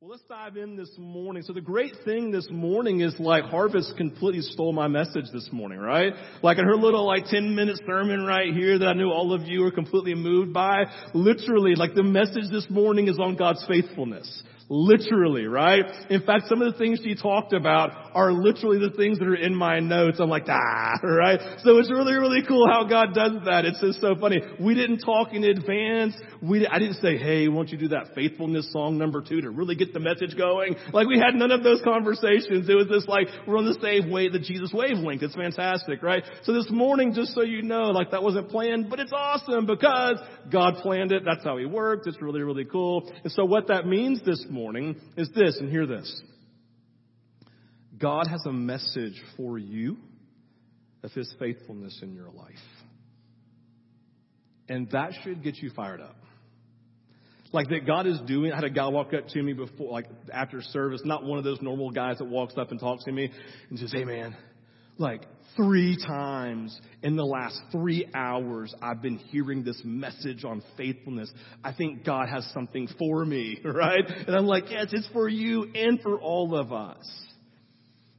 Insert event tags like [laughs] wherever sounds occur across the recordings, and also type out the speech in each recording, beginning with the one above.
Well, let's dive in this morning. So the great thing this morning is like Harvest completely stole my message this morning, right? Like in her little like 10 minute sermon right here that I know all of you are completely moved by. Literally, like the message this morning is on God's faithfulness. Literally, right? In fact, some of the things she talked about are literally the things that are in my notes. I'm like, ah, [laughs] right? So it's really, really cool how God does that. It's just so funny. We didn't talk in advance. We, I didn't say, hey, won't you do that faithfulness song number two to really get the message going? Like we had none of those conversations. It was just like, we're on the same way, the Jesus wavelength. It's fantastic, right? So this morning, just so you know, like that wasn't planned, but it's awesome because God planned it. That's how He worked. It's really, really cool. And so what that means this morning morning is this, and hear this. God has a message for you of His faithfulness in your life. And that should get you fired up. Like that God is doing, I had a guy walk up to me before, like after service, not one of those normal guys that walks up and talks to me and says, hey man, like three times in the last three hours, I've been hearing this message on faithfulness. I think God has something for me, [laughs] right? And I'm like, yes, it's for you and for all of us.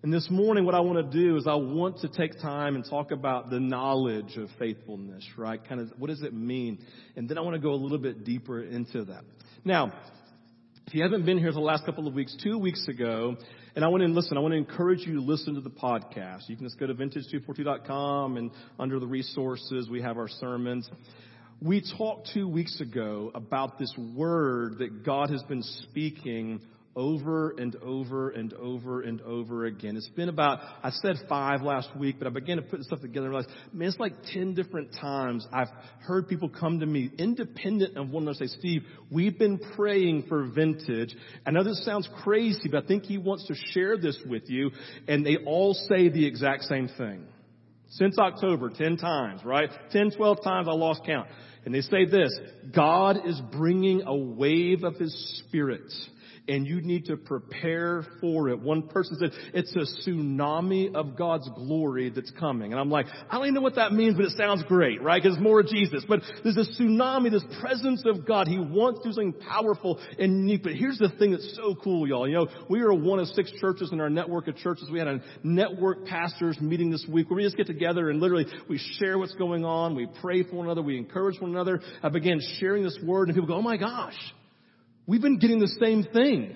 And this morning, what I want to do is I want to take time and talk about the knowledge of faithfulness, right? Kind of, what does it mean? And then I want to go a little bit deeper into that. Now, if you haven't been here the last couple of weeks, two weeks ago, and I want to listen, I want to encourage you to listen to the podcast. You can just go to vintage242.com and under the resources, we have our sermons. We talked two weeks ago about this word that God has been speaking over and over and over and over again. It's been about, I said five last week, but I began to put stuff together and realized, man, it's like 10 different times I've heard people come to me independent of one another say, Steve, we've been praying for vintage. I know this sounds crazy, but I think he wants to share this with you. And they all say the exact same thing. Since October, 10 times, right? 10, 12 times I lost count. And they say this, God is bringing a wave of His Spirit and you need to prepare for it. One person said, it's a tsunami of God's glory that's coming. And I'm like, I don't even know what that means, but it sounds great, right? Because more of Jesus. But there's a tsunami, this presence of God. He wants to do something powerful and unique. But here's the thing that's so cool, y'all. You know, we are one of six churches in our network of churches. We had a network pastors meeting this week where we just get together and literally we share what's going on. We pray for one another. We encourage one another. I began sharing this word and people go, oh my gosh. We've been getting the same thing.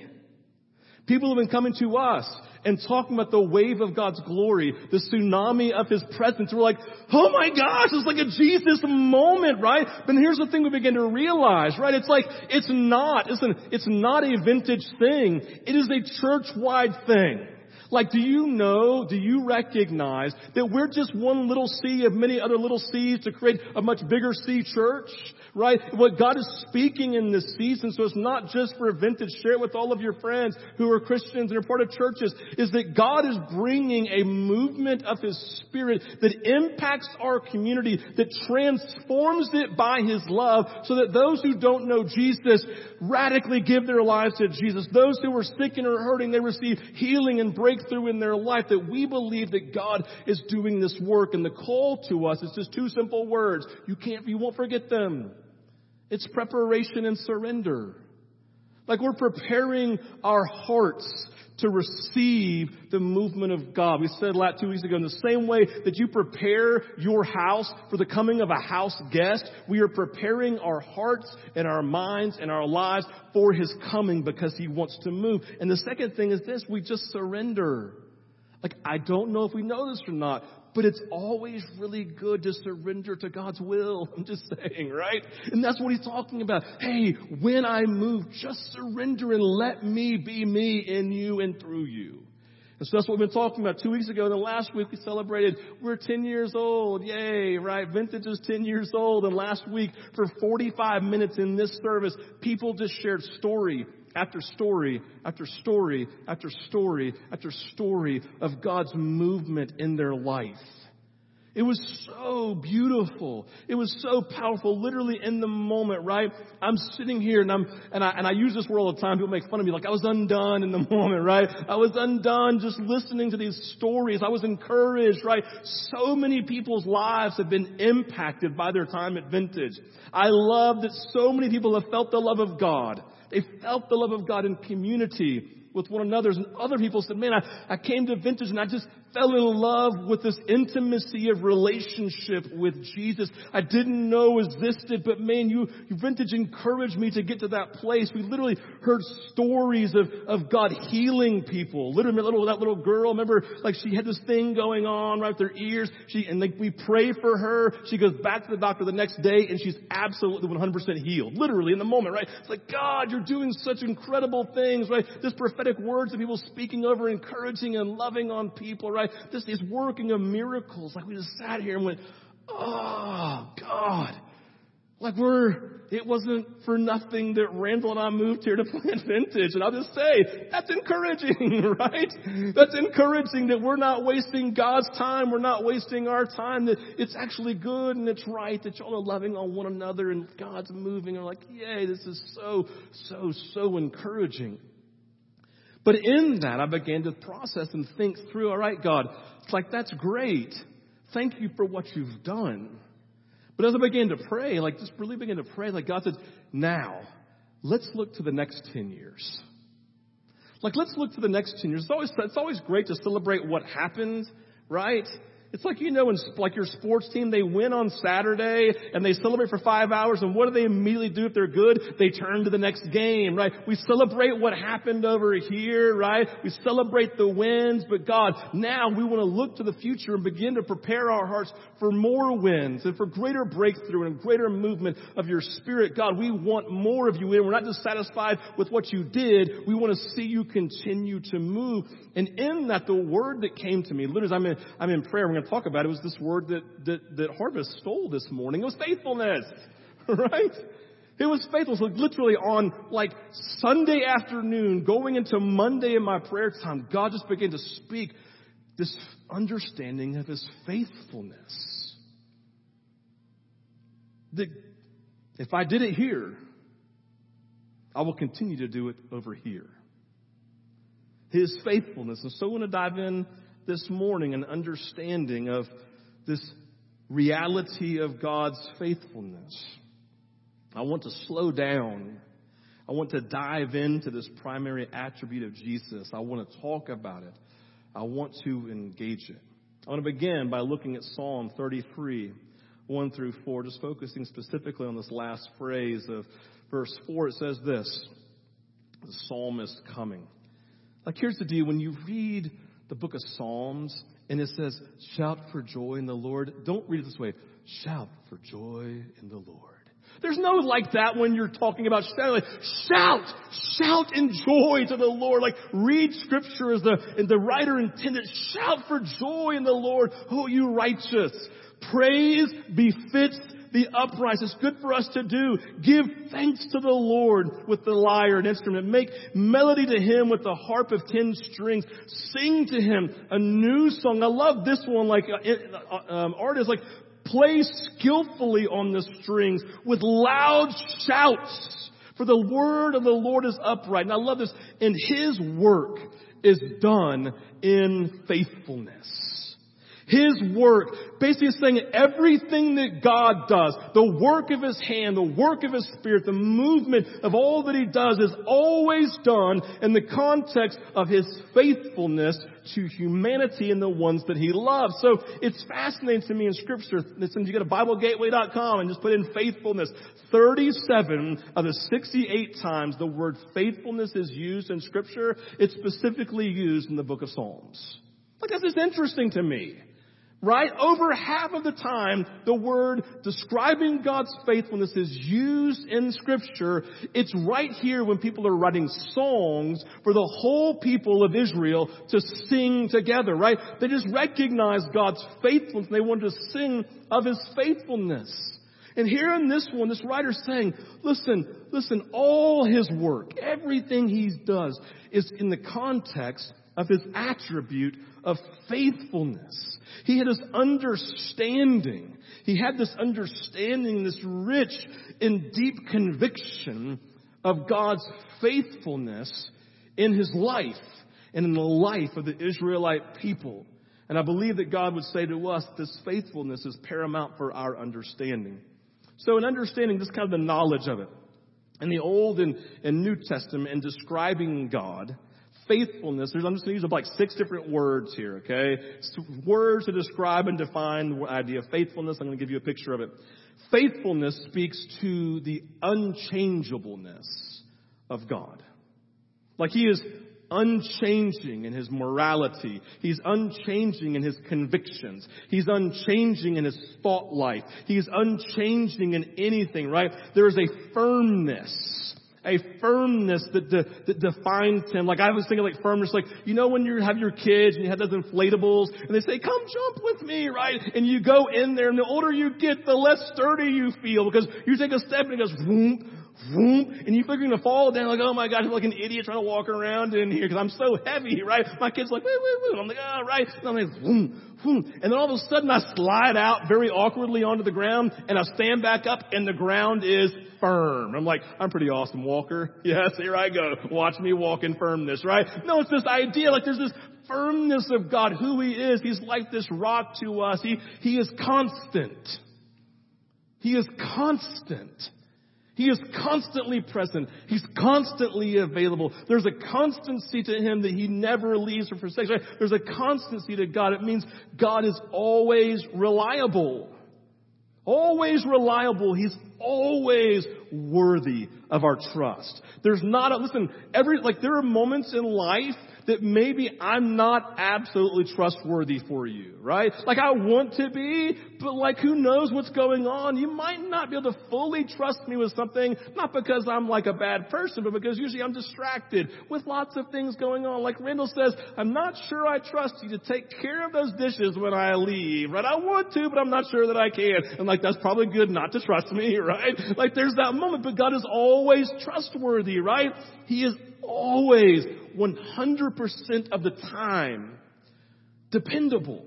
People have been coming to us and talking about the wave of God's glory, the tsunami of His presence. We're like, oh my gosh, it's like a Jesus moment, right? But here's the thing we begin to realize, right? It's like, it's not, listen, it's not a vintage thing. It is a church-wide thing. Like, do you know, do you recognize that we're just one little sea of many other little seas to create a much bigger sea church? Right? What God is speaking in this season, so it's not just for a vintage, share it with all of your friends who are Christians and are part of churches, is that God is bringing a movement of His Spirit that impacts our community, that transforms it by His love, so that those who don't know Jesus radically give their lives to Jesus. Those who are sick and are hurting, they receive healing and breakthrough in their life, that we believe that God is doing this work. And the call to us is just two simple words. You can't, you won't forget them. It's preparation and surrender. Like we're preparing our hearts to receive the movement of God. We said last two weeks ago, in the same way that you prepare your house for the coming of a house guest, we are preparing our hearts and our minds and our lives for His coming because He wants to move. And the second thing is this, we just surrender. Like, I don't know if we know this or not, but it's always really good to surrender to God's will. [laughs] I'm just saying, right? And that's what he's talking about. Hey, when I move, just surrender and let me be me in you and through you. And so that's what we've been talking about two weeks ago. And then last week we celebrated, we're 10 years old. Yay, right? Vintage is 10 years old. And last week for 45 minutes in this service, people just shared story after story after story after story after story of God's movement in their life. It was so beautiful. It was so powerful, literally in the moment, right? I'm sitting here and I'm, and I, and I use this word all the time. People make fun of me like I was undone in the [laughs] moment, right? I was undone just listening to these stories. I was encouraged, right? So many people's lives have been impacted by their time at Vintage. I love that so many people have felt the love of God They felt the love of God in community with one another. And other people said, man, I, I came to Vintage and I just fell in love with this intimacy of relationship with Jesus I didn't know existed, but man, you, you vintage encouraged me to get to that place. We literally heard stories of, of God healing people. Literally, little, that little girl, remember, like she had this thing going on right with her ears. She, and like we pray for her. She goes back to the doctor the next day and she's absolutely 100% healed. Literally in the moment, right? It's like, God, you're doing such incredible things, right? This prophetic words that people speaking over, encouraging and loving on people, right? This is working of miracles. Like we just sat here and went, oh, God. Like we're, it wasn't for nothing that Randall and I moved here to plant [laughs] vintage. And I'll just say, that's encouraging, [laughs] right? That's encouraging that we're not wasting God's time. We're not wasting our time. That it's actually good and it's right that y'all are loving on one another and God's moving. And like, yay, this is so, so, so encouraging. But in that, I began to process and think through, all right, God, it's like, that's great. Thank you for what you've done. But as I began to pray, like, just really began to pray, like, God said, now, let's look to the next 10 years. Like, let's look to the next 10 years. It's always, it's always great to celebrate what happened, right? It's like, you know, in like your sports team, they win on Saturday and they celebrate for five hours and what do they immediately do if they're good? They turn to the next game, right? We celebrate what happened over here, right? We celebrate the wins, but God, now we want to look to the future and begin to prepare our hearts for more wins and for greater breakthrough and greater movement of your spirit. God, we want more of you in. We're not just satisfied with what you did. We want to see you continue to move. And in that, the word that came to me, literally, I'm in, I'm in prayer. We're to talk about it. Was this word that, that, that Harvest stole this morning. It was faithfulness. [laughs] Right? It was faithfulness. Like literally on like Sunday afternoon, going into Monday in my prayer time, God just began to speak this understanding of His faithfulness. That if I did it here, I will continue to do it over here his faithfulness. And so I want to dive in this morning an understanding of this reality of God's faithfulness. I want to slow down. I want to dive into this primary attribute of Jesus. I want to talk about it. I want to engage it. I want to begin by looking at Psalm 33, 1 through 4, just focusing specifically on this last phrase of verse 4. It says this The psalmist coming. Like, here's the deal when you read the book of Psalms and it says, shout for joy in the Lord, don't read it this way shout for joy in the Lord. There's no like that when you're talking about shouting. Like, shout, shout in joy to the Lord. Like read scripture as the, the writer intended. Shout for joy in the Lord. Oh, you righteous. Praise befits the upright. It's good for us to do. Give thanks to the Lord with the lyre and instrument. Make melody to Him with the harp of ten strings. Sing to Him a new song. I love this one. Like uh, uh, um, artists, like play skillfully on the strings with loud shouts. For the word of the Lord is upright. And I love this. And His work is done in faithfulness. His work, basically saying everything that God does, the work of His hand, the work of His Spirit, the movement of all that He does is always done in the context of His faithfulness to humanity and the ones that He loves. So it's fascinating to me in Scripture. Listen, you go to BibleGateway.com and just put in faithfulness. 37 of the 68 times the word faithfulness is used in Scripture, it's specifically used in the book of Psalms. Like that's just interesting to me. Right? Over half of the time, the word describing God's faithfulness is used in scripture. It's right here when people are writing songs for the whole people of Israel to sing together, right? They just recognize God's faithfulness and they wanted to sing of His faithfulness. And here in this one, this writer's saying, listen, listen, all His work, everything He does is in the context of His attribute of faithfulness. He had this understanding. He had this understanding, this rich and deep conviction of God's faithfulness in his life and in the life of the Israelite people. And I believe that God would say to us, this faithfulness is paramount for our understanding. So in understanding just kind of the knowledge of it, In the Old and, and New Testament, in describing God, faithfulness, there's, I'm just going to use like six different words here, okay? Words to describe and define the idea of faithfulness. I'm going to give you a picture of it. Faithfulness speaks to the unchangeableness of God. Like He is unchanging in his morality. He's unchanging in his convictions. He's unchanging in his thought life. He's unchanging in anything, right? There is a firmness a firmness that, de, that defines him. Like I was thinking like firmness, like, you know when you have your kids and you have those inflatables and they say, come jump with me, right? And you go in there and the older you get, the less sturdy you feel because you take a step and it goes, boom, Vroom, and you're gonna fall down like, oh my God, I'm like an idiot trying to walk around in here because I'm so heavy, right? My kid's like, woo, woo, woo. I'm like, oh, right. And I'm like, vroom, vroom. And then all of a sudden I slide out very awkwardly onto the ground and I stand back up and the ground is firm. I'm like, I'm pretty awesome walker. [laughs] Yes, here I go. Watch me walk in firmness, right? No, it's this idea, like there's this firmness of God, who He is. He's like this rock to us. He, He is constant. He is constant. He is constantly present. He's constantly available. There's a constancy to Him that He never leaves or forsakes. Right? There's a constancy to God. It means God is always reliable. Always reliable. He's always worthy of our trust. There's not a, listen, every, like there are moments in life that maybe I'm not absolutely trustworthy for you, right? Like I want to be, but like who knows what's going on? You might not be able to fully trust me with something, not because I'm like a bad person, but because usually I'm distracted with lots of things going on. Like Randall says, I'm not sure I trust you to take care of those dishes when I leave, right? I want to, but I'm not sure that I can. And like that's probably good not to trust me, [laughs] right? Like there's that moment, but God is always trustworthy, right? He is always 100% of the time dependable.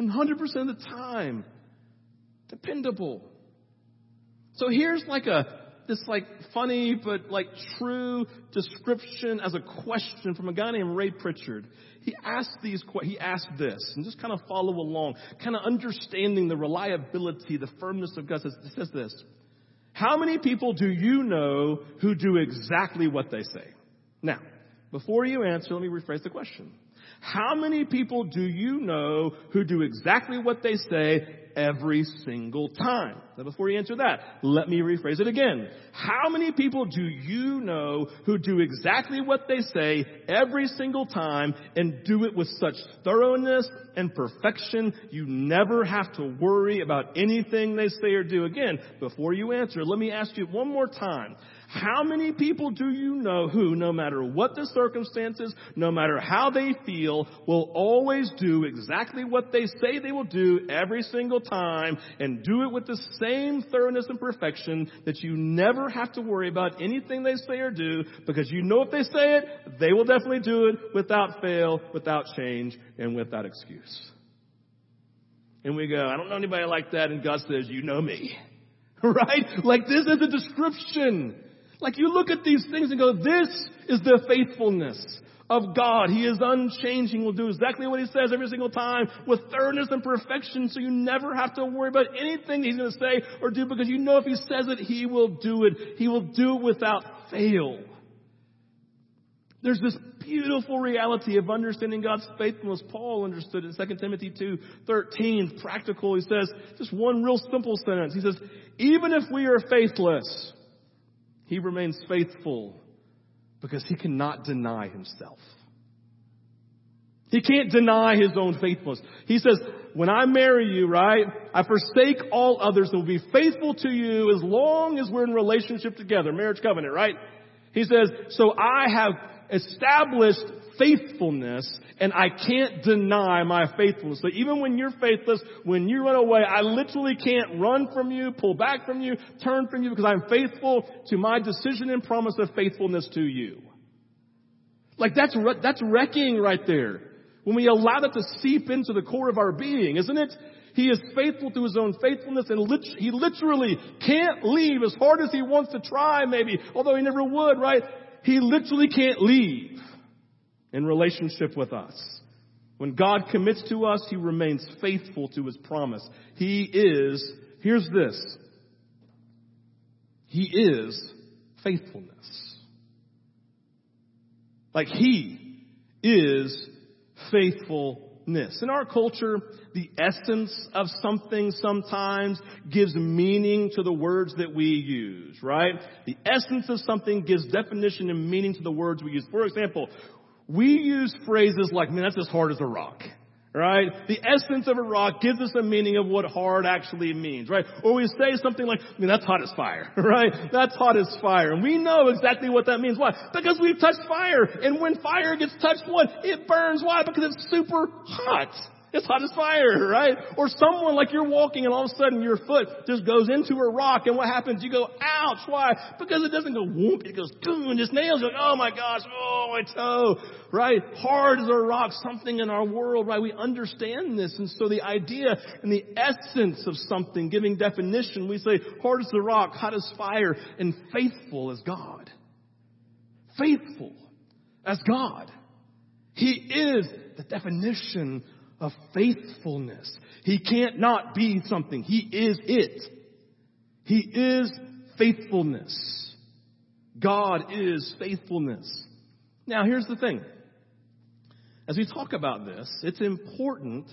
100% of the time dependable. So here's like a this like funny but like true description as a question from a guy named Ray Pritchard. He asked these he asked this and just kind of follow along, kind of understanding the reliability, the firmness of God. Says, says this: How many people do you know who do exactly what they say? Now, before you answer, let me rephrase the question. How many people do you know who do exactly what they say every single time? Now before you answer that, let me rephrase it again. How many people do you know who do exactly what they say every single time and do it with such thoroughness and perfection you never have to worry about anything they say or do? Again, before you answer, let me ask you one more time. How many people do you know who, no matter what the circumstances, no matter how they feel, will always do exactly what they say they will do every single time and do it with the same thoroughness and perfection that you never have to worry about anything they say or do because you know if they say it, they will definitely do it without fail, without change, and without excuse. And we go, I don't know anybody like that, and God says, you know me. [laughs] Right? Like this is a description like you look at these things and go, this is the faithfulness of God. He is unchanging, will do exactly what He says every single time with thoroughness and perfection so you never have to worry about anything He's going to say or do because you know if He says it, He will do it. He will do it without fail. There's this beautiful reality of understanding God's faithfulness. Paul understood it in 2 Timothy 2, 13, practical. He says, just one real simple sentence. He says, even if we are faithless, he remains faithful because he cannot deny himself. He can't deny his own faithfulness. He says, when I marry you, right, I forsake all others and will be faithful to you as long as we're in relationship together. Marriage covenant, right? He says, so I have established faithfulness and I can't deny my faithfulness. So even when you're faithless, when you run away, I literally can't run from you, pull back from you, turn from you because I'm faithful to my decision and promise of faithfulness to you. Like that's, that's wrecking right there. When we allow that to seep into the core of our being, isn't it? He is faithful to his own faithfulness and lit- he literally can't leave as hard as he wants to try maybe, although he never would, right? He literally can't leave in relationship with us. When God commits to us, He remains faithful to His promise. He is, here's this. He is faithfulness. Like He is faithfulness. In our culture, the essence of something sometimes gives meaning to the words that we use, right? The essence of something gives definition and meaning to the words we use. For example, we use phrases like, man, that's as hard as a rock right? The essence of a rock gives us a meaning of what hard actually means, right? Or we say something like, I mean, that's hot as fire, [laughs] right? That's hot as fire. And we know exactly what that means. Why? Because we've touched fire. And when fire gets touched, what? It burns. Why? Because it's super hot. It's hot as fire, right? Or someone like you're walking and all of a sudden your foot just goes into a rock and what happens? You go, ouch, why? Because it doesn't go whoop, it goes boom and just nails you. Like, oh my gosh, oh my toe, right? Hard as a rock, something in our world, right? We understand this. And so the idea and the essence of something, giving definition, we say hard as a rock, hot as fire, and faithful as God. Faithful as God. He is the definition of faithfulness. He can't not be something. He is it. He is faithfulness. God is faithfulness. Now here's the thing. As we talk about this, it's important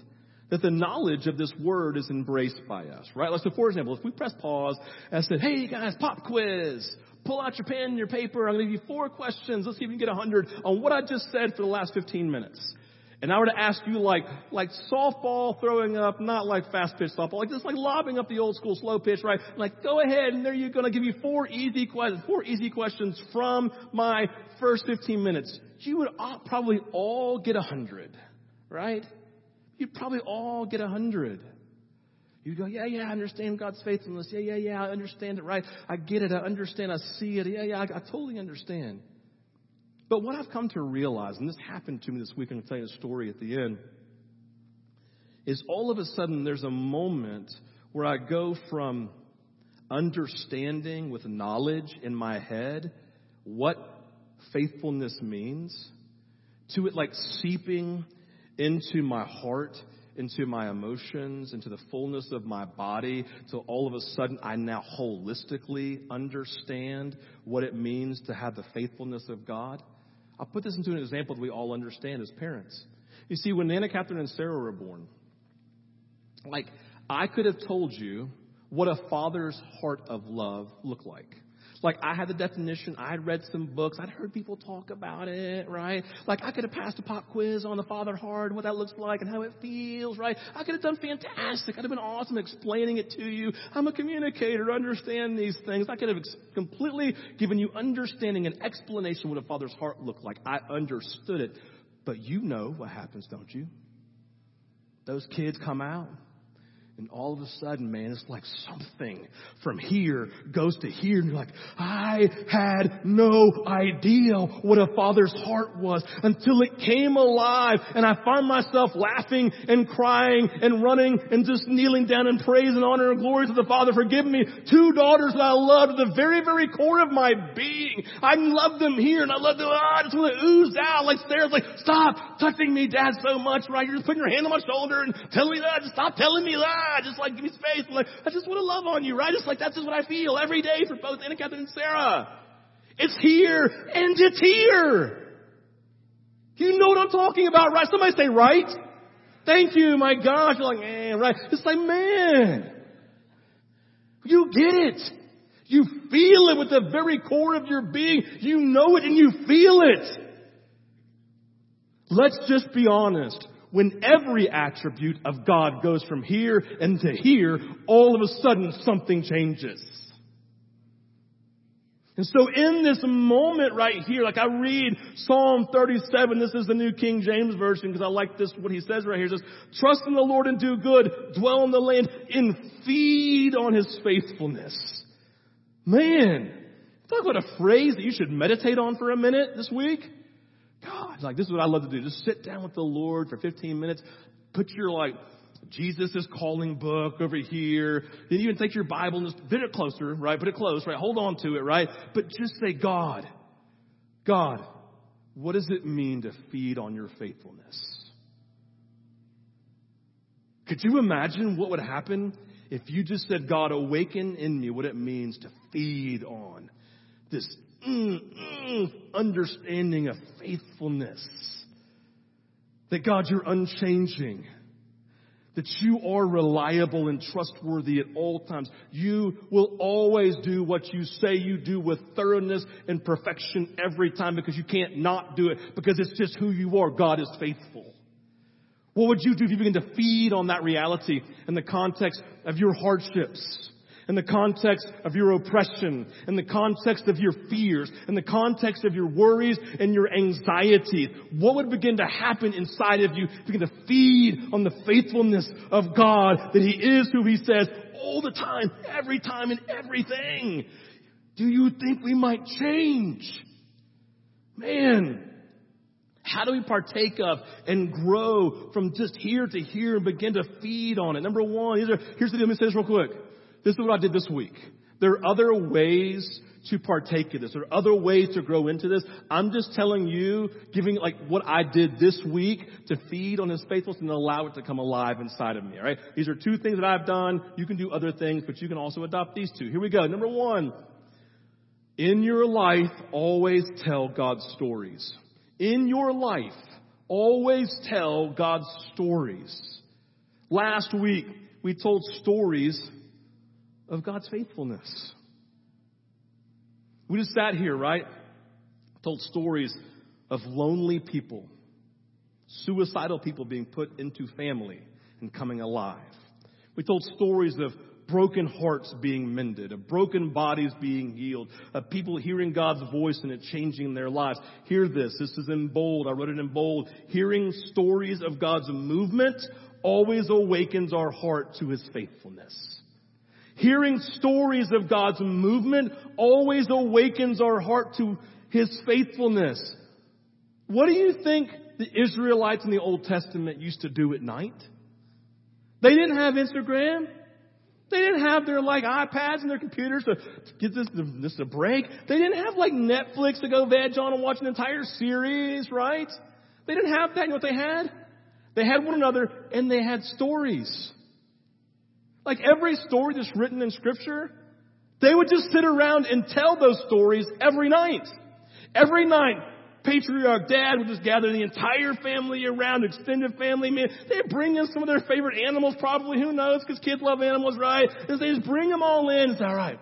that the knowledge of this word is embraced by us, right? Like, so for example, if we press pause and said, hey guys, pop quiz, pull out your pen and your paper, I'm to give you four questions, let's see if you can get a hundred on what I just said for the last 15 minutes and I were to ask you like, like softball throwing up, not like fast pitch softball, like just like lobbing up the old school slow pitch, right? Like, go ahead and there you're going to give you four easy questions, four easy questions from my first 15 minutes. You would probably all get a hundred, right? You'd probably all get a hundred. You go, yeah, yeah, I understand God's faithfulness. Yeah, yeah, yeah, I understand it, right? I get it. I understand. I see it. Yeah, yeah, I, I totally understand. But what I've come to realize, and this happened to me this week, and I'm going to tell you a story at the end, is all of a sudden there's a moment where I go from understanding with knowledge in my head what faithfulness means to it like seeping into my heart, into my emotions, into the fullness of my body, till all of a sudden I now holistically understand what it means to have the faithfulness of God. I'll put this into an example that we all understand as parents. You see, when Anna, Catherine, and Sarah were born, like, I could have told you what a father's heart of love looked like. Like I had the definition, I had read some books, I'd heard people talk about it, right? Like I could have passed a pop quiz on the father heart, what that looks like and how it feels, right? I could have done fantastic. I'd have been awesome explaining it to you. I'm a communicator, understand these things. I could have ex- completely given you understanding and explanation what a father's heart looked like. I understood it. But you know what happens, don't you? Those kids come out and all of a sudden, man, it's like something from here goes to here. And you're like, I had no idea what a father's heart was until it came alive. And I find myself laughing and crying and running and just kneeling down and praise and honor and glory to the Father for giving me two daughters that I love to the very, very core of my being. I love them here and I love them. Ah, I just want to ooze out like Sarah's like, stop touching me, Dad, so much, right? You're just putting your hand on my shoulder and telling me that. Just stop telling me that. Ah, just like give me space. I'm like, I just want to love on you, right? Just like that's just what I feel every day for both Anna, Catherine, and Sarah. It's here and it's here. You know what I'm talking about, right? Somebody say right. Thank you, my gosh. You're like, man, right. It's like, man, you get it. You feel it with the very core of your being. You know it and you feel it. Let's just be honest when every attribute of God goes from here and to here, all of a sudden something changes. And so in this moment right here, like I read Psalm 37, this is the New King James Version because I like this, what he says right here. He says, trust in the Lord and do good, dwell in the land and feed on his faithfulness. Man, talk about a phrase that you should meditate on for a minute this week. God, like this is what I love to do. Just sit down with the Lord for 15 minutes. Put your like Jesus is calling book over here. Then even take your Bible and just put it closer, right? Put it close, right? Hold on to it, right? But just say, God, God, what does it mean to feed on your faithfulness? Could you imagine what would happen if you just said, God, awaken in me what it means to feed on this mm, mm, understanding of faithfulness. That God, you're unchanging that you are reliable and trustworthy at all times. You will always do what you say you do with thoroughness and perfection every time because you can't not do it because it's just who you are. God is faithful. What would you do if you begin to feed on that reality in the context of your hardships? In the context of your oppression, in the context of your fears, in the context of your worries and your anxieties, what would begin to happen inside of you? Begin to feed on the faithfulness of God that He is who He says all the time, every time, and everything. Do you think we might change? Man, how do we partake of and grow from just here to here and begin to feed on it? Number one, here's the deal. Let me say this real quick. This is what I did this week. There are other ways to partake of this. There are other ways to grow into this. I'm just telling you, giving like what I did this week to feed on His faithfulness and allow it to come alive inside of me. All right. These are two things that I've done. You can do other things, but you can also adopt these two. Here we go. Number one. In your life, always tell God's stories. In your life, always tell God's stories. Last week, we told stories of God's faithfulness. We just sat here, right? Told stories of lonely people, suicidal people being put into family and coming alive. We told stories of broken hearts being mended, of broken bodies being healed, of people hearing God's voice and it changing their lives. Hear this. This is in bold. I wrote it in bold. Hearing stories of God's movement always awakens our heart to his faithfulness. Hearing stories of God's movement always awakens our heart to His faithfulness. What do you think the Israelites in the Old Testament used to do at night? They didn't have Instagram. They didn't have their like iPads and their computers to, to get this, this a break. They didn't have like Netflix to go veg on and watch an entire series, right? They didn't have that. You know what they had? They had one another and they had stories. Like every story that's written in scripture, they would just sit around and tell those stories every night. Every night, patriarch dad would just gather the entire family around, extended family. Man, they'd bring in some of their favorite animals, probably, who knows, because kids love animals, right? And they just bring them all in say, all right,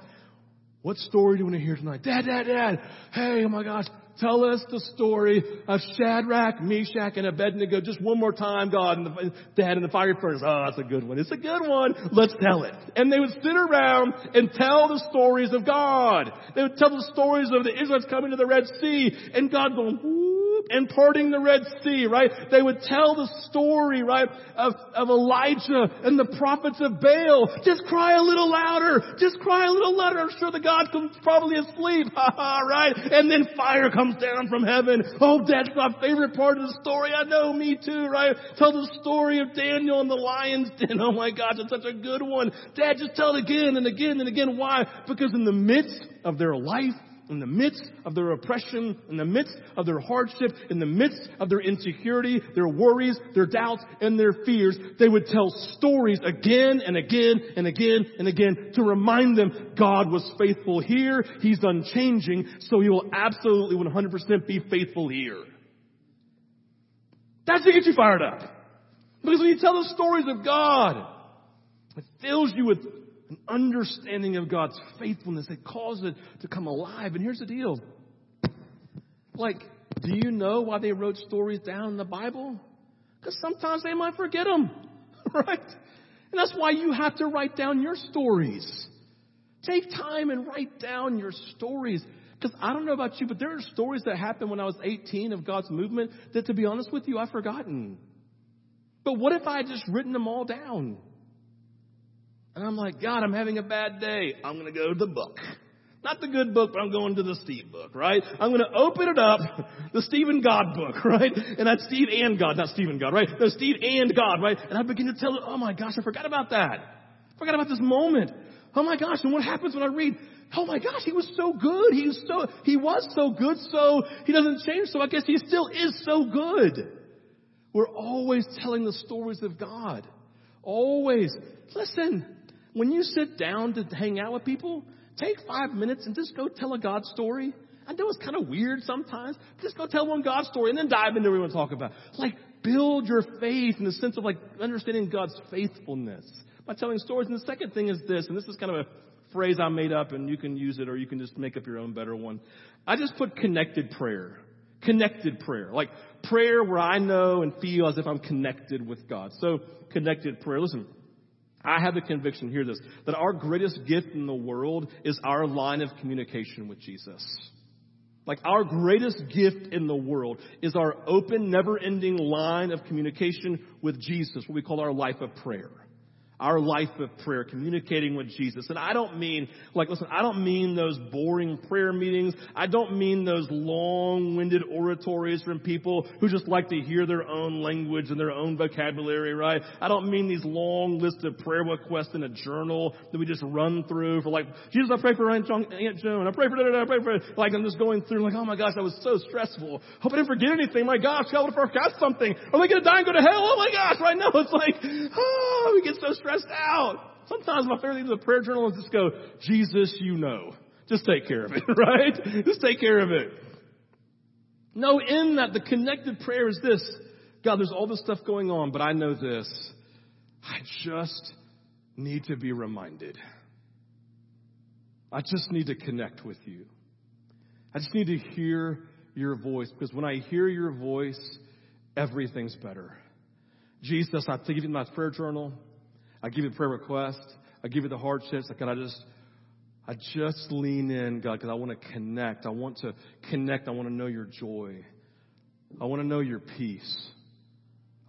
what story do you want to hear tonight? Dad, dad, dad. Hey, oh my gosh, Tell us the story of Shadrach, Meshach, and Abednego just one more time, God, and the, Dad in the fire furnace. Oh, that's a good one. It's a good one. Let's tell it. And they would sit around and tell the stories of God. They would tell the stories of the Israelites coming to the Red Sea and God going, and parting the Red Sea, right? They would tell the story, right, of, of Elijah and the prophets of Baal. Just cry a little louder. Just cry a little louder. I'm sure the God comes probably asleep. [laughs] Ha ha, right? And then fire comes down from heaven. Oh, that's my favorite part of the story. I know, me too, right? Tell the story of Daniel and the lion's [laughs] den. Oh my gosh, it's such a good one. Dad, just tell it again and again and again. Why? Because in the midst of their life, in the midst of their oppression, in the midst of their hardship, in the midst of their insecurity, their worries, their doubts, and their fears, they would tell stories again and again and again and again to remind them God was faithful here, He's unchanging, so He will absolutely 100% be faithful here. That's to get you fired up. Because when you tell the stories of God, it fills you with an understanding of God's faithfulness that causes it to come alive. And here's the deal. Like, do you know why they wrote stories down in the Bible? Because sometimes they might forget them, [laughs] right? And that's why you have to write down your stories. Take time and write down your stories. Because I don't know about you, but there are stories that happened when I was 18 of God's movement that, to be honest with you, I've forgotten. But what if I had just written them all down? And I'm like, God, I'm having a bad day. I'm going to go to the book. Not the good book, but I'm going to the Steve book, right? I'm going to open it up, the Stephen God book, [laughs] right? And that's Steve and God, not Stephen God, right? No, Steve and God, right? And I begin to tell it, oh my gosh, I forgot about that. I forgot about this moment. Oh my gosh, and what happens when I read, oh my gosh, he was so good. He was so, he was so good, so he doesn't change, so I guess he still is so good. We're always telling the stories of God. Always. Listen, When you sit down to hang out with people, take five minutes and just go tell a God story. I know it's kind of weird sometimes. Just go tell one God story and then dive into what we want to talk about. Like, build your faith in the sense of like understanding God's faithfulness by telling stories. And the second thing is this, and this is kind of a phrase I made up and you can use it or you can just make up your own better one. I just put connected prayer. Connected prayer. Like prayer where I know and feel as if I'm connected with God. So connected prayer. Listen, I have the conviction, hear this, that our greatest gift in the world is our line of communication with Jesus. Like our greatest gift in the world is our open, never ending line of communication with Jesus, what we call our life of prayer our life of prayer, communicating with Jesus. And I don't mean, like, listen, I don't mean those boring prayer meetings. I don't mean those long-winded oratories from people who just like to hear their own language and their own vocabulary, right? I don't mean these long lists of prayer requests in a journal that we just run through for like, Jesus, I pray for Aunt Joan. I pray for, da, I pray for, like, I'm just going through like, oh my gosh, that was so stressful. Hope I didn't forget anything. My gosh, God, what if I forgot something? Are they going to die and go to hell? Oh my gosh, right now it's like, [sighs] oh, we get so stressed stressed out. Sometimes my favorite thing to the prayer journal is just go, Jesus, you know. Just take care of it, [laughs] right? Just take care of it. No, in that, the connected prayer is this. God, there's all this stuff going on, but I know this. I just need to be reminded. I just need to connect with you. I just need to hear your voice because when I hear your voice, everything's better. Jesus, I give you my prayer journal. I give you prayer request. I give you the hardships. Like, God, I just, I just lean in, God, because I want to connect. I want to connect. I want to know your joy. I want to know your peace.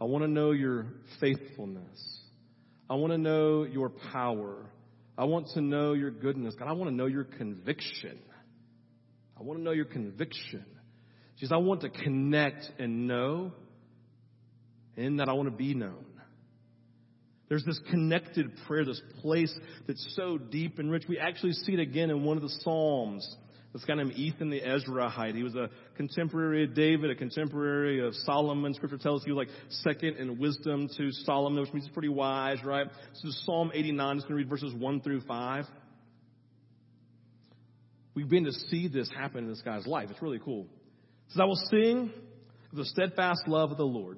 I want to know your faithfulness. I want to know your power. I want to know your goodness. God, I want to know your conviction. I want to know your conviction. Jesus, I want to connect and know, and that I want to be known. There's this connected prayer, this place that's so deep and rich. We actually see it again in one of the Psalms. This guy named Ethan the Ezrahite. He was a contemporary of David, a contemporary of Solomon. Scripture tells you like second in wisdom to Solomon, which means he's pretty wise, right? So Psalm 89 I'm just going to read verses 1 through 5. We begin to see this happen in this guy's life. It's really cool. It says, I will sing the steadfast love of the Lord.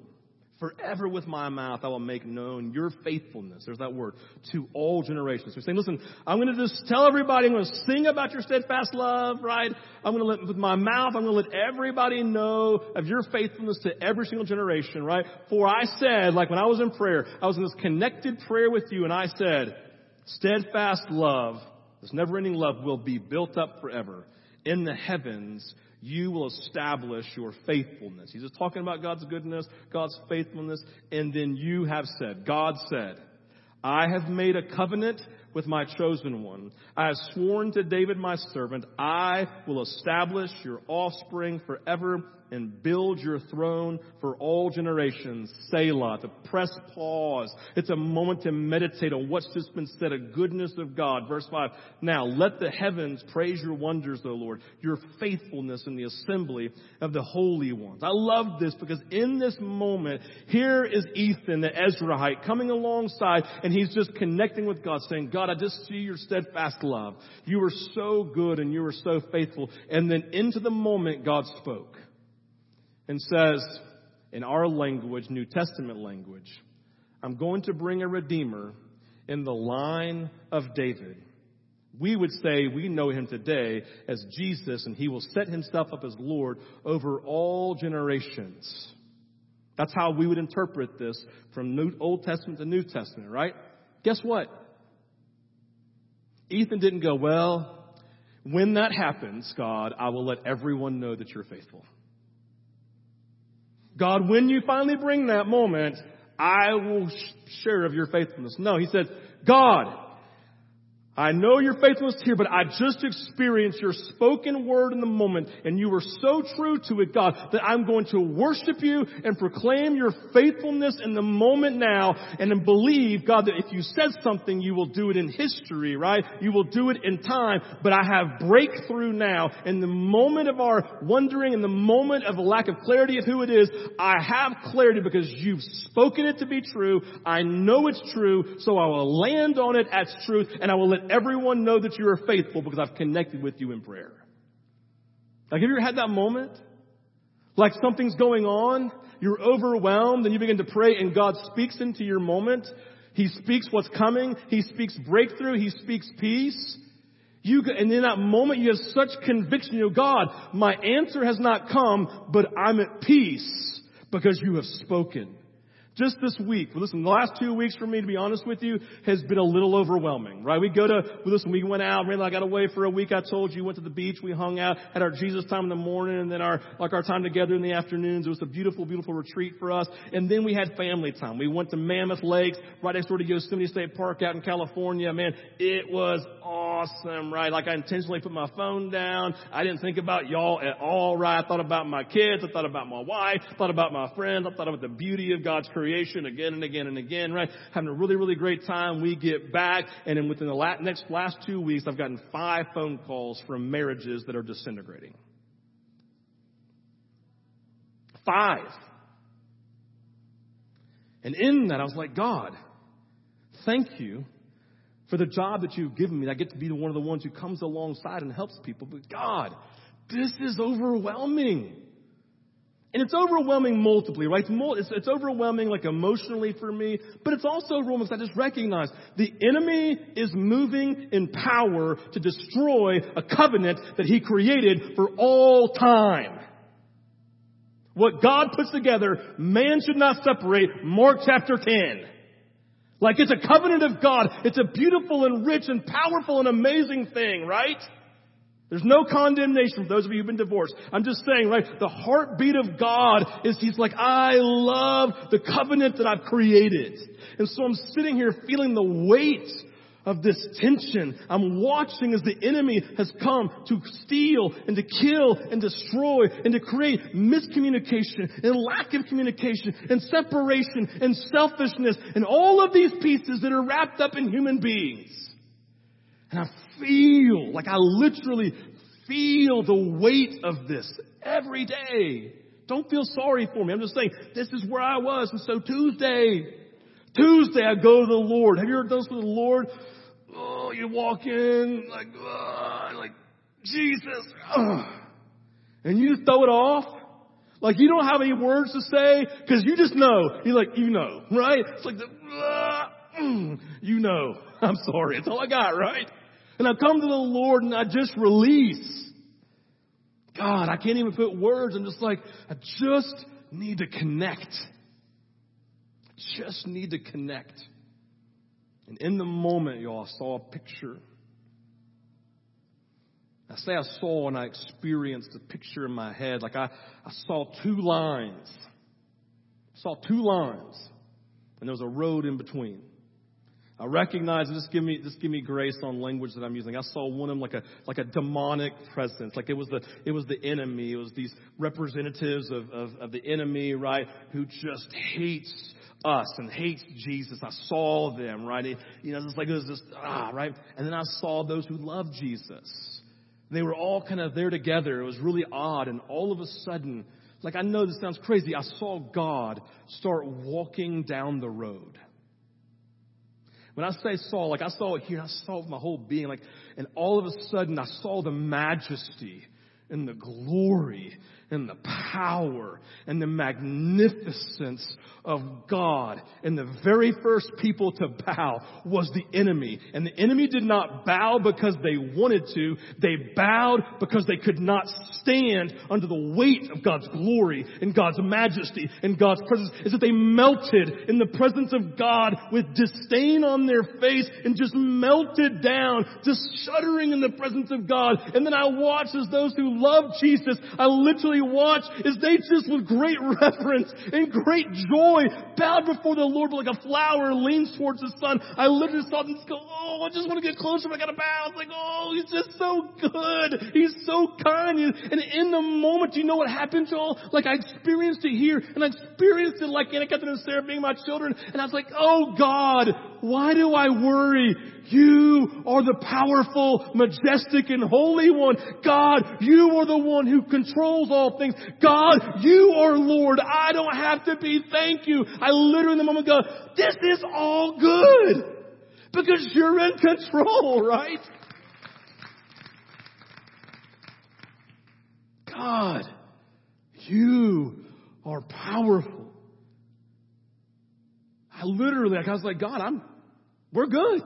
Forever with my mouth I will make known your faithfulness. There's that word. To all generations. So saying, listen, I'm going to just tell everybody, I'm going to sing about your steadfast love, right? I'm going to let, with my mouth, I'm going to let everybody know of your faithfulness to every single generation, right? For I said, like when I was in prayer, I was in this connected prayer with you and I said, steadfast love, this never ending love will be built up forever in the heavens you will establish your faithfulness. He's just talking about God's goodness, God's faithfulness, and then you have said, God said, I have made a covenant with my chosen one. I have sworn to David my servant, I will establish your offspring forever and build your throne for all generations. Selah, to press pause. It's a moment to meditate on what's just been said, a goodness of God. Verse 5. Now let the heavens praise your wonders, O Lord, your faithfulness in the assembly of the holy ones. I love this because in this moment, here is Ethan, the Ezrahite, coming alongside and he's just connecting with God saying, God, I just see your steadfast love. You are so good and you are so faithful. And then into the moment, God spoke and says, in our language, New Testament language, I'm going to bring a Redeemer in the line of David. We would say we know him today as Jesus, and he will set himself up as Lord over all generations. That's how we would interpret this from New, Old Testament to New Testament, right? Guess what? Ethan didn't go, well, when that happens, God, I will let everyone know that you're faithful. God, when you finally bring that moment, I will share of your faithfulness. No, he said, God, I know your faithfulness here, but I just experienced your spoken word in the moment, and you were so true to it, God, that I'm going to worship you and proclaim your faithfulness in the moment now, and then believe, God, that if you said something, you will do it in history, right? You will do it in time, but I have breakthrough now. In the moment of our wondering, in the moment of a lack of clarity of who it is, I have clarity because you've spoken it to be true. I know it's true, so I will land on it as truth, and I will let everyone know that you are faithful because I've connected with you in prayer. Like, have you ever had that moment? Like something's going on, you're overwhelmed, and you begin to pray, and God speaks into your moment. He speaks what's coming. He speaks breakthrough. He speaks peace. You, and in that moment, you have such conviction. You know, God, my answer has not come, but I'm at peace because you have spoken. Just this week, listen, the last two weeks for me, to be honest with you, has been a little overwhelming, right? We go to, listen, we went out, really, I got away for a week, I told you, went to the beach, we hung out, had our Jesus time in the morning, and then our, like our time together in the afternoons. It was a beautiful, beautiful retreat for us. And then we had family time. We went to Mammoth Lakes, right next door to Yosemite State Park out in California. Man, it was awesome, right? Like I intentionally put my phone down. I didn't think about y'all at all, right? I thought about my kids. I thought about my wife. I thought about my friends. I thought about the beauty of God's creation creation again and again and again, right? Having a really, really great time. We get back, and then within the last, next last two weeks, I've gotten five phone calls from marriages that are disintegrating. Five. And in that, I was like, God, thank you for the job that you've given me. I get to be one of the ones who comes alongside and helps people. But God, this is overwhelming. And it's overwhelming multiply, right? It's, it's, overwhelming like emotionally for me, but it's also overwhelming because I just recognize the enemy is moving in power to destroy a covenant that he created for all time. What God puts together, man should not separate. Mark chapter 10. Like it's a covenant of God. It's a beautiful and rich and powerful and amazing thing, right? There's no condemnation for those of you who've been divorced. I'm just saying, right, the heartbeat of God is He's like, I love the covenant that I've created. And so I'm sitting here feeling the weight of this tension. I'm watching as the enemy has come to steal and to kill and destroy and to create miscommunication and lack of communication and separation and selfishness and all of these pieces that are wrapped up in human beings. And I feel, like I literally feel the weight of this every day. Don't feel sorry for me. I'm just saying, this is where I was. And so Tuesday, Tuesday I go to the Lord. Have you ever done this for the Lord? Oh, you walk in like, oh, like, Jesus. Oh. And you just throw it off. Like you don't have any words to say because you just know. You're like, you know, right? It's like the, uh, you know. [laughs] I'm sorry. It's all I got, right? And I come to the Lord and I just release. God, I can't even put words. I'm just like, I just need to connect. Just need to connect. And in the moment, y'all, I saw a picture. I say I saw and I experienced a picture in my head. Like I, I saw two lines. I saw two lines. And there was a road in between. I recognize, just give me, just give me grace on language that I'm using. I saw one of them like a, like a demonic presence. Like it was the, it was the enemy. It was these representatives of, of, of the enemy, right? Who just hates us and hates Jesus. I saw them, right? It, you know, it's like it was just, ah, right? And then I saw those who love Jesus. They were all kind of there together. It was really odd. And all of a sudden, like I know this sounds crazy, I saw God start walking down the road. When I say saw, like I saw it here, I saw it with my whole being, like, and all of a sudden I saw the majesty and the glory and the power and the magnificence of God. And the very first people to bow was the enemy. And the enemy did not bow because they wanted to. They bowed because they could not stand under the weight of God's glory and God's majesty and God's presence. Is that they melted in the presence of God with disdain on their face and just melted down, just shuddering in the presence of God. And then I watched as those who love Jesus, I literally watched is they just with great reverence and great joy bowed before the Lord like a flower leans towards the sun. I literally saw them just go, oh, I just want to get closer, but I gotta bow. It's like, oh, he's just so good. He's so kind. And in the moment, you know what happened, y'all? Like I experienced it here and I experienced it like Anna Catherine and Sarah being my children. And I was like, oh God, why do I worry? You are the powerful, majestic, and holy one. God, you are the one who controls all things. God, you are Lord. I don't have to be. Thank you. I literally in the moment go, this is all good. Because you're in control, [laughs] right? God, you are powerful. I literally, I was like, God, I'm, we're good.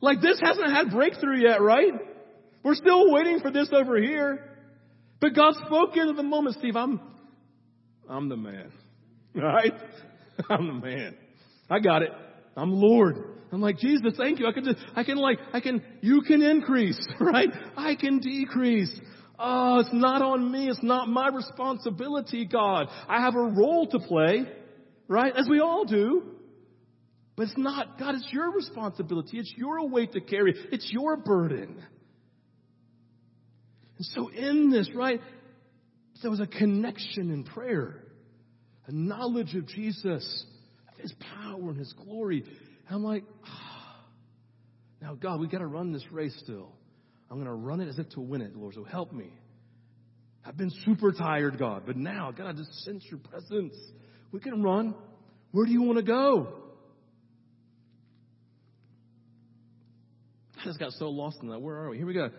Like this hasn't had breakthrough yet, right? We're still waiting for this over here. But God spoke into the moment, Steve, I'm, I'm the man. [laughs] Right? I'm the man. I got it. I'm Lord. I'm like, Jesus, thank you. I can just, I can like, I can, you can increase, [laughs] right? I can decrease. Oh, it's not on me. It's not my responsibility, God. I have a role to play, right? As we all do. But it's not, God, it's your responsibility. It's your weight to carry. It's your burden. And so in this, right, there was a connection in prayer, a knowledge of Jesus, of His power and His glory. And I'm like, oh, now God, we got to run this race still. I'm going to run it as if to win it, Lord. So help me. I've been super tired, God, but now, God, I just sense your presence. We can run. Where do you want to go? Just got so lost in that. Where are we? Here we go.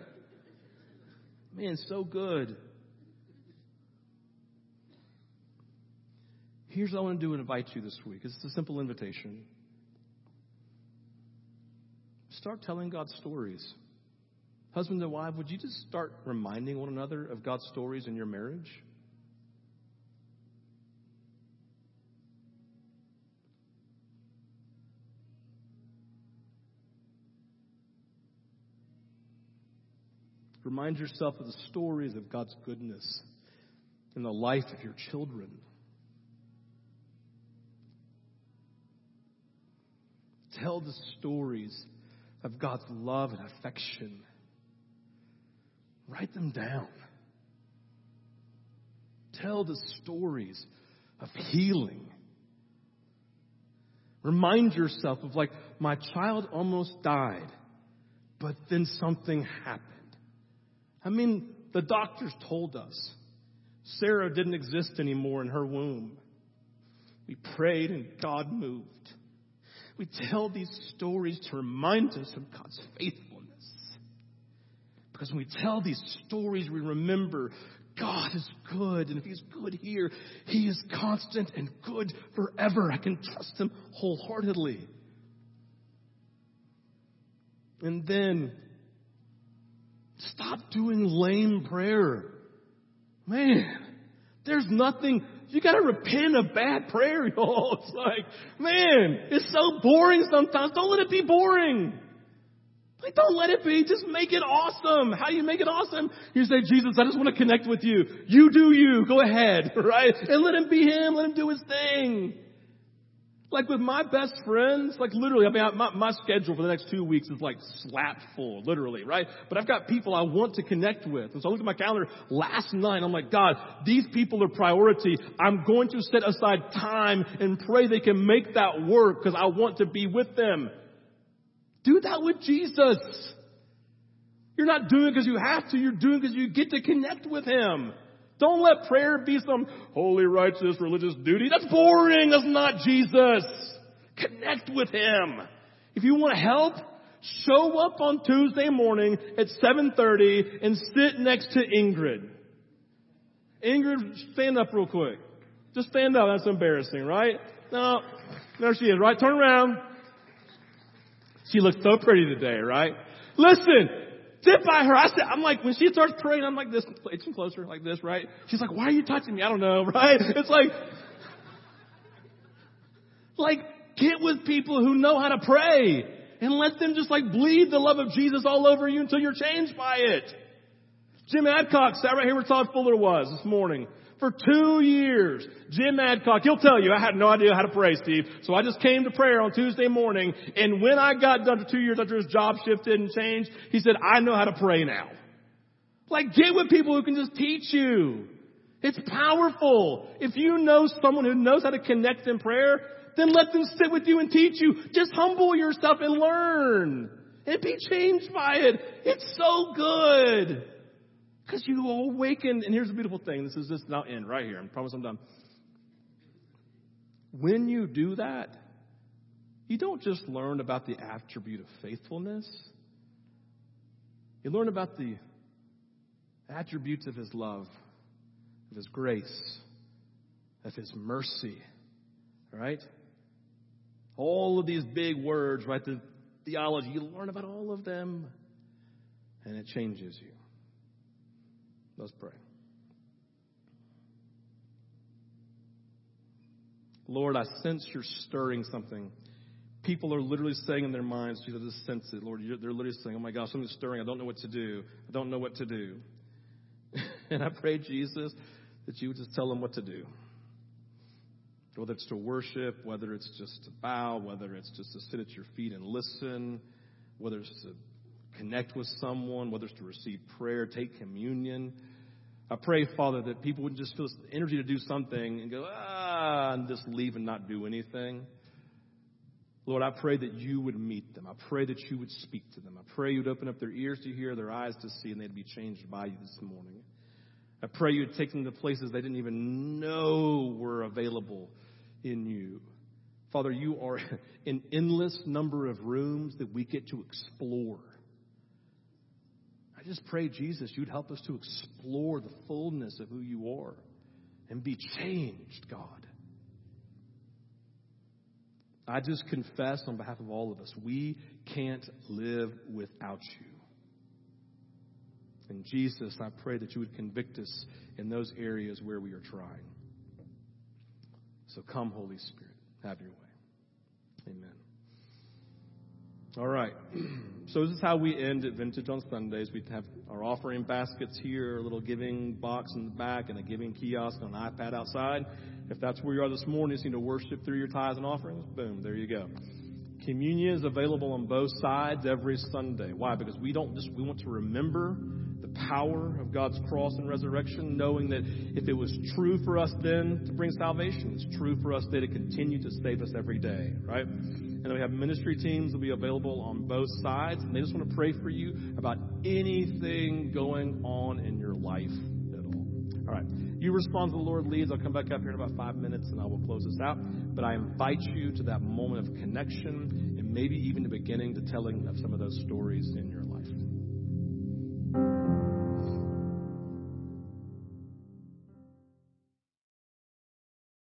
Man, so good. Here's what I want to do and invite you this week. It's a simple invitation. Start telling God stories. Husband and wife, would you just start reminding one another of God's stories in your marriage? Remind yourself of the stories of God's goodness in the life of your children. Tell the stories of God's love and affection. Write them down. Tell the stories of healing. Remind yourself of like, my child almost died, but then something happened. I mean, the doctors told us Sarah didn't exist anymore in her womb. We prayed and God moved. We tell these stories to remind us of God's faithfulness. Because when we tell these stories, we remember God is good. And if He's good here, He is constant and good forever. I can trust Him wholeheartedly. And then Stop doing lame prayer. Man, there's nothing, you gotta repent of bad prayer, [laughs] y'all. It's like, man, it's so boring sometimes. Don't let it be boring. Like, don't let it be. Just make it awesome. How do you make it awesome? You say, Jesus, I just want to connect with you. You do you. Go ahead, [laughs] right? And let him be him. Let him do his thing. Like with my best friends, like literally, I mean, my, my schedule for the next two weeks is like slap full, literally, right? But I've got people I want to connect with. And so I looked at my calendar last night. I'm like, God, these people are priority. I'm going to set aside time and pray they can make that work because I want to be with them. Do that with Jesus. You're not doing it because you have to. You're doing it because you get to connect with Him. Don't let prayer be some holy, righteous, religious duty. That's boring. That's not Jesus. Connect with Him. If you want help, show up on Tuesday morning at 7.30 and sit next to Ingrid. Ingrid, stand up real quick. Just stand up. That's embarrassing, right? No. There she is, right? Turn around. She looks so pretty today, right? Listen, sit by her. I said, I'm like, when she starts praying, I'm like this, itching closer like this, right? She's like, why are you touching me? I don't know, [laughs] right? It's like, like, get with people who know how to pray and let them just like bleed the love of Jesus all over you until you're changed by it. Jim Adcock sat right here where Todd Fuller was this morning for two years. Jim Adcock, he'll tell you, I had no idea how to pray, Steve. So I just came to prayer on Tuesday morning, and when I got done for two years after his job shifted and changed, he said, I know how to pray now. Like, get with people who can just teach you. It's powerful. If you know someone who knows how to connect in prayer, then let them sit with you and teach you. Just humble yourself and learn. And be changed by it. It's so good. Because you awaken, and here's the beautiful thing. This is just not end right here. I promise I'm done. When you do that, you don't just learn about the attribute of faithfulness. You learn about the attributes of His love, of His grace, of His mercy, right? All of these big words, right? The theology, you learn about all of them, and it changes you. Let's pray. Lord, I sense you're stirring something. People are literally saying in their minds, Jesus, I just sense it, Lord. They're literally saying, oh my gosh, something's stirring. I don't know what to do. I don't know what to do. [laughs] and I pray, Jesus, that you would just tell them what to do. Whether it's to worship, whether it's just to bow, whether it's just to sit at your feet and listen, whether it's to connect with someone, whether it's to receive prayer, take communion. I pray, Father, that people wouldn't just feel this energy to do something and go, ah, and just leave and not do anything. Lord, I pray that you would meet them. I pray that you would speak to them. I pray you'd open up their ears to hear, their eyes to see, and they'd be changed by you this morning. I pray you'd take them to places they didn't even know were available in you. Father, you are [laughs] an endless number of rooms that we get to explore. I just pray, Jesus, you'd help us to explore the fullness of who you are and be changed, God. I just confess on behalf of all of us, we can't live without you. And Jesus, I pray that you would convict us in those areas where we are trying. So come, Holy Spirit, have your way. Amen. All right. [clears throat] So this is how we end at Vintage on Sundays. We have our offering baskets here, a little giving box in the back, and a giving kiosk on an iPad outside. If that's where you are this morning, you need to worship through your tithes and offerings, boom, there you go. Communion is available on both sides every Sunday. Why? Because we don't just we want to remember the power of God's cross and resurrection, knowing that if it was true for us then to bring salvation, it's true for us today to continue to save us every day, right? And we have ministry teams that will be available on both sides, and they just want to pray for you about anything going on in your life at all. All right. You respond to the Lord leads. I'll come back up here in about five minutes and I will close this out. But I invite you to that moment of connection and maybe even the beginning to telling of some of those stories in your.